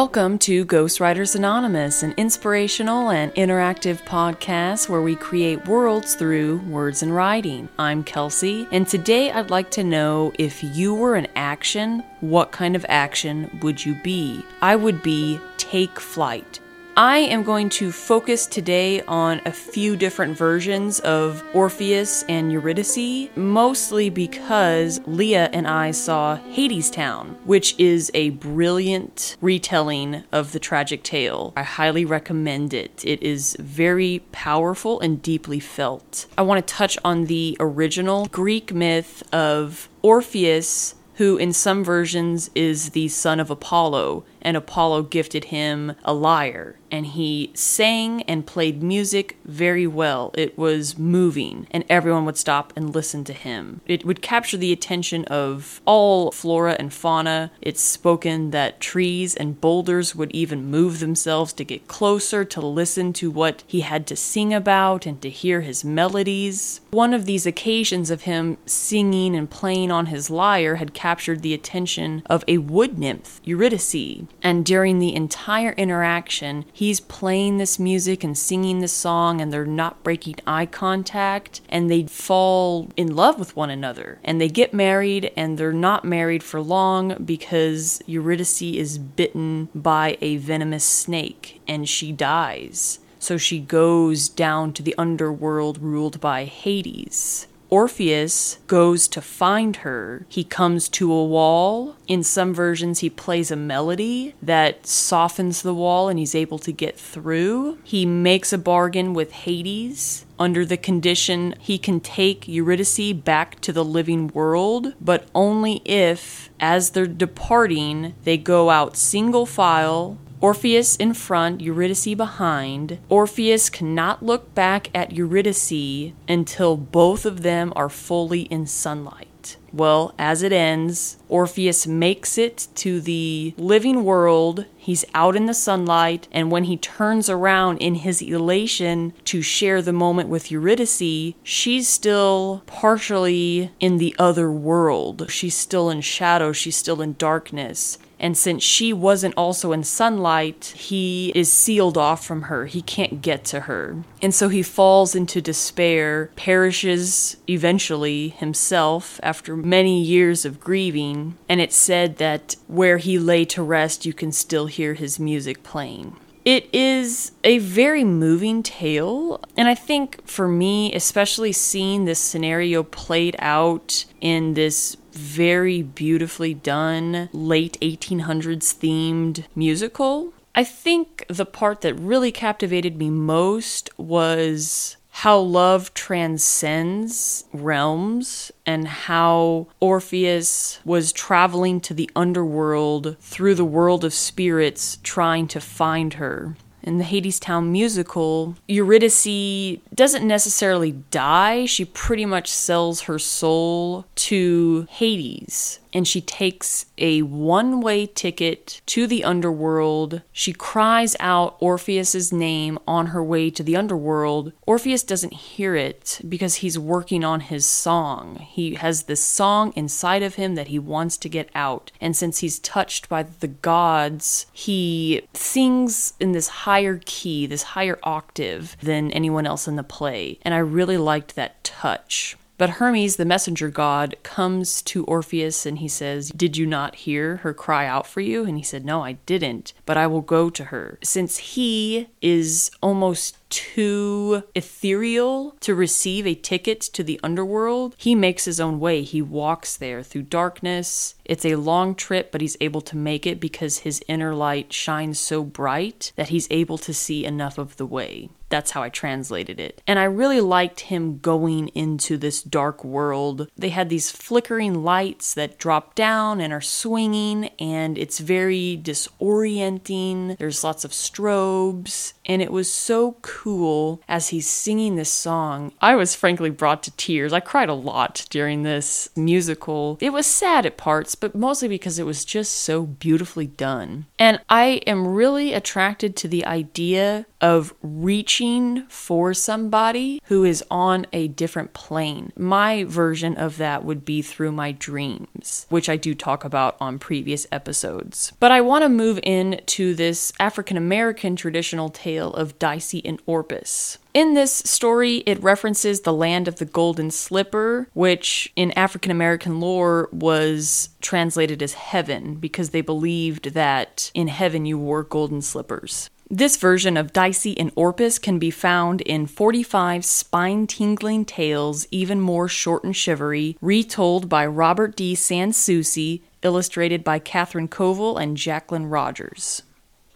Welcome to Ghostwriters Anonymous, an inspirational and interactive podcast where we create worlds through words and writing. I'm Kelsey, and today I'd like to know if you were an action, what kind of action would you be? I would be take flight. I am going to focus today on a few different versions of Orpheus and Eurydice, mostly because Leah and I saw Hadestown, which is a brilliant retelling of the tragic tale. I highly recommend it. It is very powerful and deeply felt. I want to touch on the original Greek myth of Orpheus who in some versions is the son of Apollo, and Apollo gifted him a lyre. And he sang and played music very well. It was moving, and everyone would stop and listen to him. It would capture the attention of all flora and fauna. It's spoken that trees and boulders would even move themselves to get closer to listen to what he had to sing about and to hear his melodies. One of these occasions of him singing and playing on his lyre had captured the attention of a wood nymph, Eurydice, and during the entire interaction, he's playing this music and singing this song, and they're not breaking eye contact, and they fall in love with one another. And they get married, and they're not married for long because Eurydice is bitten by a venomous snake, and she dies. So she goes down to the underworld ruled by Hades. Orpheus goes to find her. He comes to a wall. In some versions, he plays a melody that softens the wall and he's able to get through. He makes a bargain with Hades under the condition he can take Eurydice back to the living world, but only if, as they're departing, they go out single file Orpheus in front, Eurydice behind. Orpheus cannot look back at Eurydice until both of them are fully in sunlight. Well, as it ends, Orpheus makes it to the living world. He's out in the sunlight, and when he turns around in his elation to share the moment with Eurydice, she's still partially in the other world. She's still in shadow, she's still in darkness. And since she wasn't also in sunlight, he is sealed off from her. He can't get to her. And so he falls into despair, perishes eventually himself after many years of grieving. And it said that where he lay to rest, you can still hear his music playing. It is a very moving tale, and I think for me, especially seeing this scenario played out in this very beautifully done late 1800s themed musical. I think the part that really captivated me most was how love transcends realms and how Orpheus was traveling to the underworld through the world of spirits trying to find her in the Hadestown musical, Eurydice doesn't necessarily die. She pretty much sells her soul to Hades and she takes a one way ticket to the underworld. She cries out Orpheus's name on her way to the underworld. Orpheus doesn't hear it because he's working on his song. He has this song inside of him that he wants to get out. And since he's touched by the gods, he sings in this higher key, this higher octave than anyone else in the play. And I really liked that touch. But Hermes, the messenger god, comes to Orpheus and he says, Did you not hear her cry out for you? And he said, No, I didn't, but I will go to her. Since he is almost too ethereal to receive a ticket to the underworld, he makes his own way. He walks there through darkness. It's a long trip, but he's able to make it because his inner light shines so bright that he's able to see enough of the way. That's how I translated it. And I really liked him going into this dark world. They had these flickering lights that drop down and are swinging, and it's very disorienting. There's lots of strobes, and it was so cool as he's singing this song. I was frankly brought to tears. I cried a lot during this musical. It was sad at parts, but mostly because it was just so beautifully done. And I am really attracted to the idea of reaching for somebody who is on a different plane. My version of that would be through my dreams, which I do talk about on previous episodes. But I want to move into this African American traditional tale of Dicey and Orpus. In this story, it references the land of the golden slipper, which in African American lore was translated as heaven because they believed that in heaven you wore golden slippers. This version of Dicey and Orpus can be found in 45 spine tingling tales, even more short and shivery, retold by Robert D. San Souci, illustrated by Katherine Coville and Jacqueline Rogers.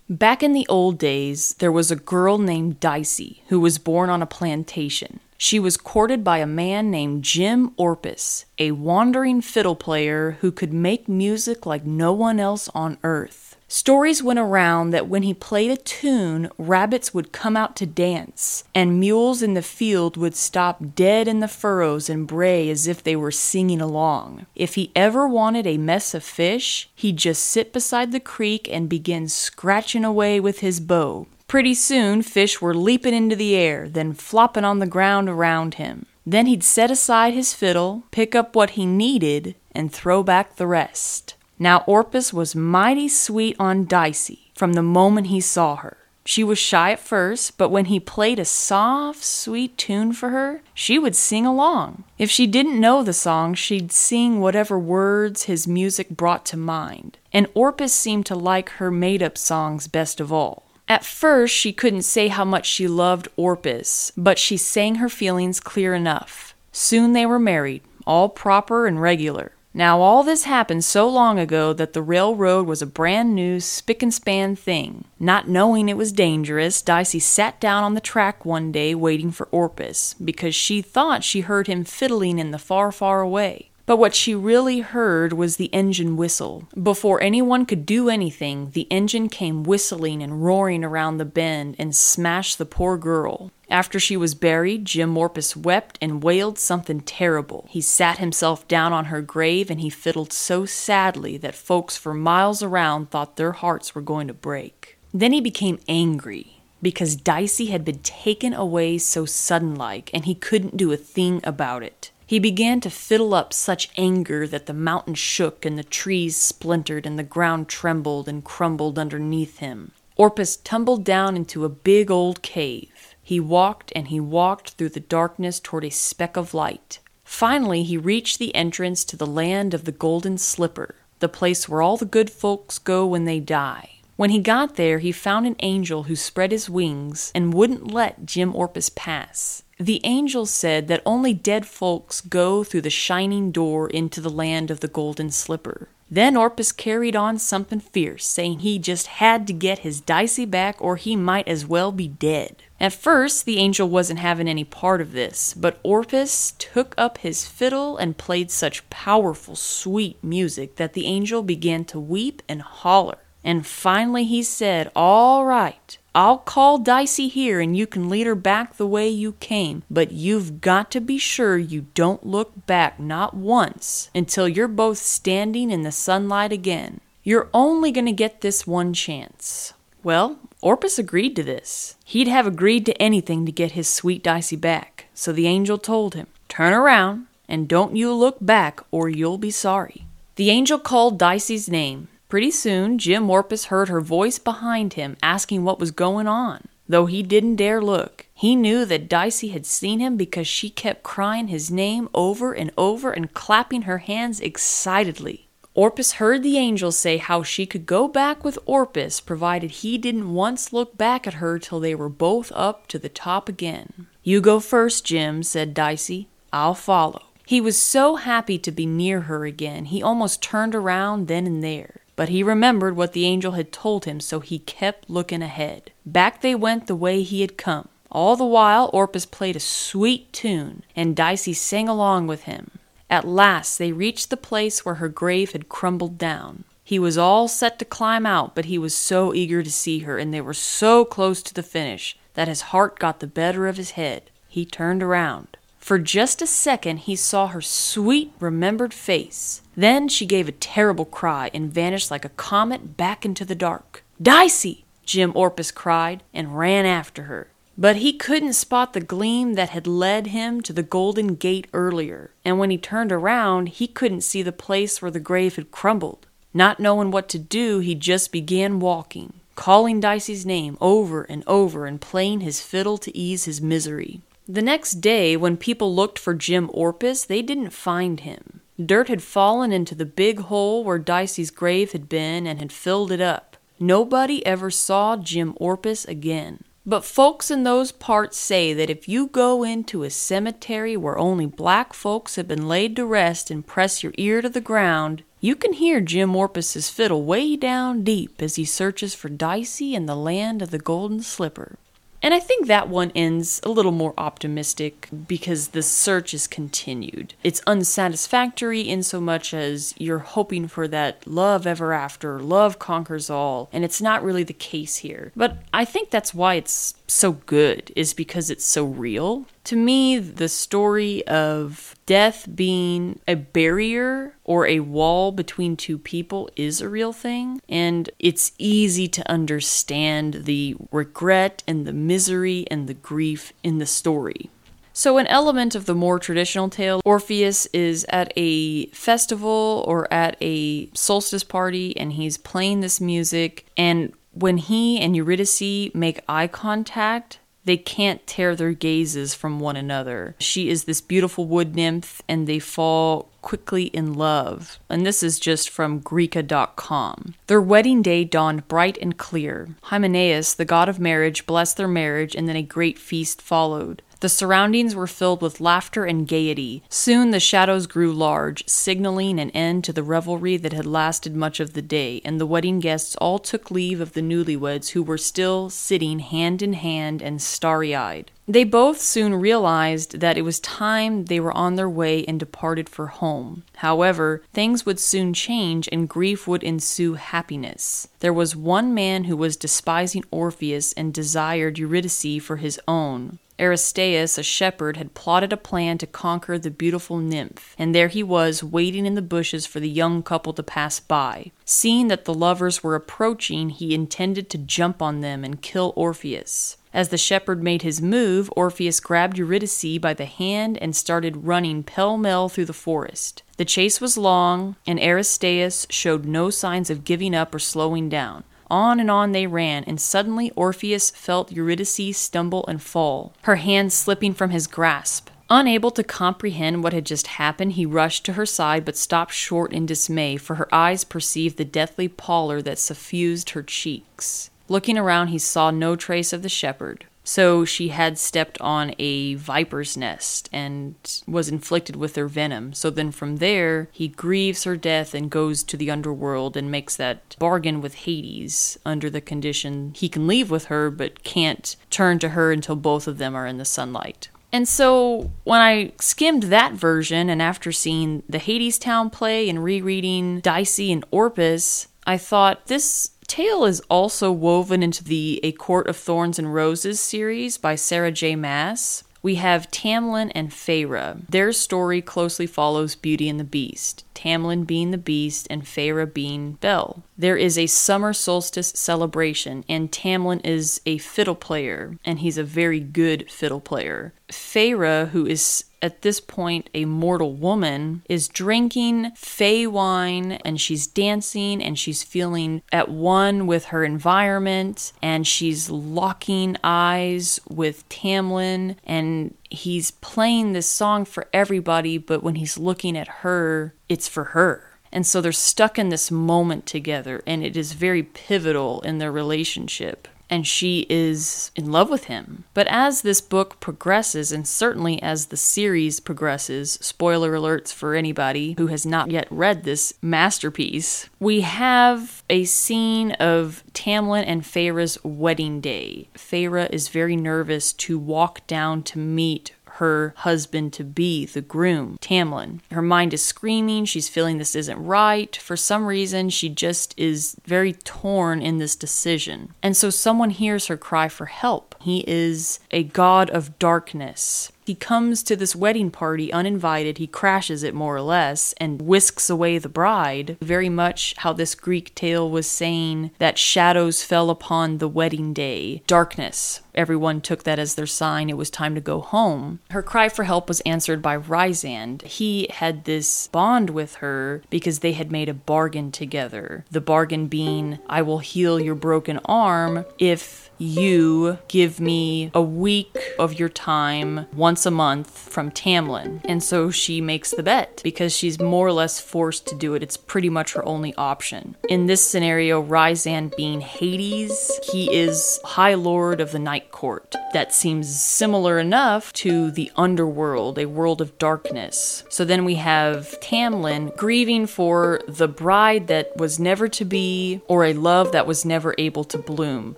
Back in the old days, there was a girl named Dicey who was born on a plantation. She was courted by a man named Jim Orpus, a wandering fiddle player who could make music like no one else on earth. Stories went around that when he played a tune, rabbits would come out to dance, and mules in the field would stop dead in the furrows and bray as if they were singing along. If he ever wanted a mess of fish, he'd just sit beside the creek and begin scratching away with his bow. Pretty soon, fish were leaping into the air, then flopping on the ground around him. Then he'd set aside his fiddle, pick up what he needed, and throw back the rest. Now Orpus was mighty sweet on Dicey from the moment he saw her. She was shy at first, but when he played a soft, sweet tune for her, she would sing along. If she didn't know the song, she'd sing whatever words his music brought to mind. And Orpus seemed to like her made up songs best of all. At first, she couldn't say how much she loved Orpus, but she sang her feelings clear enough. Soon they were married, all proper and regular. Now, all this happened so long ago that the railroad was a brand new, spick and span thing. Not knowing it was dangerous, Dicey sat down on the track one day waiting for Orpus, because she thought she heard him fiddling in the far, far away. But what she really heard was the engine whistle. Before anyone could do anything, the engine came whistling and roaring around the bend and smashed the poor girl. After she was buried, Jim Orpus wept and wailed something terrible. He sat himself down on her grave and he fiddled so sadly that folks for miles around thought their hearts were going to break. Then he became angry because Dicey had been taken away so sudden like and he couldn't do a thing about it. He began to fiddle up such anger that the mountain shook and the trees splintered and the ground trembled and crumbled underneath him. Orpus tumbled down into a big old cave. He walked and he walked through the darkness toward a speck of light. Finally, he reached the entrance to the land of the Golden Slipper, the place where all the good folks go when they die. When he got there, he found an angel who spread his wings and wouldn't let Jim Orpus pass. The angel said that only dead folks go through the shining door into the land of the Golden Slipper. Then Orpus carried on something fierce, saying he just had to get his Dicey back or he might as well be dead. At first, the angel wasn't having any part of this, but Orpus took up his fiddle and played such powerful, sweet music that the angel began to weep and holler. And finally he said, All right, I'll call Dicey here and you can lead her back the way you came, but you've got to be sure you don't look back not once until you're both standing in the sunlight again. You're only going to get this one chance. Well, Orpus agreed to this. He'd have agreed to anything to get his sweet Dicey back, so the angel told him, Turn around and don't you look back or you'll be sorry. The angel called Dicey's name, Pretty soon, Jim Orpus heard her voice behind him asking what was going on. Though he didn't dare look, he knew that Dicey had seen him because she kept crying his name over and over and clapping her hands excitedly. Orpus heard the angel say how she could go back with Orpus provided he didn't once look back at her till they were both up to the top again. You go first, Jim, said Dicey. I'll follow. He was so happy to be near her again, he almost turned around then and there. But he remembered what the angel had told him, so he kept looking ahead. Back they went the way he had come. All the while, Orpus played a sweet tune, and Dicey sang along with him. At last they reached the place where her grave had crumbled down. He was all set to climb out, but he was so eager to see her, and they were so close to the finish, that his heart got the better of his head. He turned around. For just a second he saw her sweet, remembered face. Then she gave a terrible cry and vanished like a comet back into the dark. Dicey! Jim Orpus cried and ran after her. But he couldn't spot the gleam that had led him to the golden gate earlier, and when he turned around, he couldn't see the place where the grave had crumbled. Not knowing what to do, he just began walking, calling Dicey's name over and over and playing his fiddle to ease his misery. The next day, when people looked for Jim Orpus, they didn't find him. Dirt had fallen into the big hole where Dicey's grave had been and had filled it up. Nobody ever saw Jim Orpus again. But folks in those parts say that if you go into a cemetery where only black folks have been laid to rest and press your ear to the ground, you can hear Jim Orpus's fiddle way down deep as he searches for Dicey in the land of the golden slipper. And I think that one ends a little more optimistic because the search is continued. It's unsatisfactory in so much as you're hoping for that love ever after, love conquers all, and it's not really the case here. But I think that's why it's so good, is because it's so real. To me, the story of death being a barrier or a wall between two people is a real thing. And it's easy to understand the regret and the misery and the grief in the story. So, an element of the more traditional tale Orpheus is at a festival or at a solstice party and he's playing this music. And when he and Eurydice make eye contact, they can't tear their gazes from one another. She is this beautiful wood nymph, and they fall quickly in love. And this is just from Greeka.com. Their wedding day dawned bright and clear. Hymenaeus, the god of marriage, blessed their marriage, and then a great feast followed. The surroundings were filled with laughter and gaiety. Soon the shadows grew large, signaling an end to the revelry that had lasted much of the day, and the wedding guests all took leave of the newlyweds who were still sitting hand in hand and starry eyed. They both soon realized that it was time they were on their way and departed for home. However, things would soon change and grief would ensue happiness. There was one man who was despising Orpheus and desired Eurydice for his own. Aristaeus, a shepherd, had plotted a plan to conquer the beautiful nymph, and there he was, waiting in the bushes for the young couple to pass by. Seeing that the lovers were approaching, he intended to jump on them and kill Orpheus. As the shepherd made his move, Orpheus grabbed Eurydice by the hand and started running pell mell through the forest. The chase was long, and Aristaeus showed no signs of giving up or slowing down. On and on they ran, and suddenly Orpheus felt Eurydice stumble and fall, her hand slipping from his grasp. Unable to comprehend what had just happened, he rushed to her side but stopped short in dismay, for her eyes perceived the deathly pallor that suffused her cheeks. Looking around, he saw no trace of the shepherd. So she had stepped on a viper's nest and was inflicted with their venom. So then from there, he grieves her death and goes to the underworld and makes that bargain with Hades under the condition he can leave with her but can't turn to her until both of them are in the sunlight. And so when I skimmed that version and after seeing the Hadestown play and rereading Dicey and Orpus, I thought this tale is also woven into the A Court of Thorns and Roses series by Sarah J. Maas. We have Tamlin and Feyre. Their story closely follows Beauty and the Beast, Tamlin being the beast and Feyre being Belle. There is a summer solstice celebration, and Tamlin is a fiddle player, and he's a very good fiddle player. Feyre, who is at this point a mortal woman, is drinking fey wine and she's dancing and she's feeling at one with her environment and she's locking eyes with Tamlin and he's playing this song for everybody, but when he's looking at her, it's for her. And so they're stuck in this moment together, and it is very pivotal in their relationship and she is in love with him. But as this book progresses, and certainly as the series progresses, spoiler alerts for anybody who has not yet read this masterpiece, we have a scene of Tamlin and Feyre's wedding day. Feyre is very nervous to walk down to meet her husband to be, the groom, Tamlin. Her mind is screaming, she's feeling this isn't right. For some reason, she just is very torn in this decision. And so someone hears her cry for help. He is a god of darkness. He comes to this wedding party uninvited, he crashes it more or less, and whisks away the bride. Very much how this Greek tale was saying that shadows fell upon the wedding day, darkness. Everyone took that as their sign it was time to go home. Her cry for help was answered by Rhysand. He had this bond with her because they had made a bargain together. The bargain being, I will heal your broken arm if you give me a week of your time once a month from Tamlin. And so she makes the bet because she's more or less forced to do it. It's pretty much her only option. In this scenario, Rhysand being Hades, he is High Lord of the Night Court. That seems similar enough to the underworld, a world of darkness. So then we have Tamlin grieving for the bride that was never to be or a love that was never able to bloom.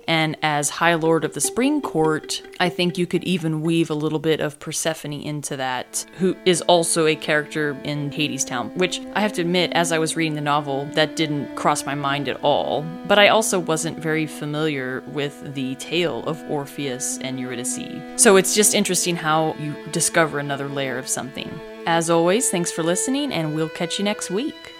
And as High Lord of the Spring Court, I think you could even weave a little bit of Persephone into that, who is also a character in Hadestown, which I have to admit, as I was reading the novel, that didn't cross my mind at all. But I also wasn't very familiar with the tale of Orpheus and Eurydice. So it's just interesting how you discover another layer of something. As always, thanks for listening, and we'll catch you next week.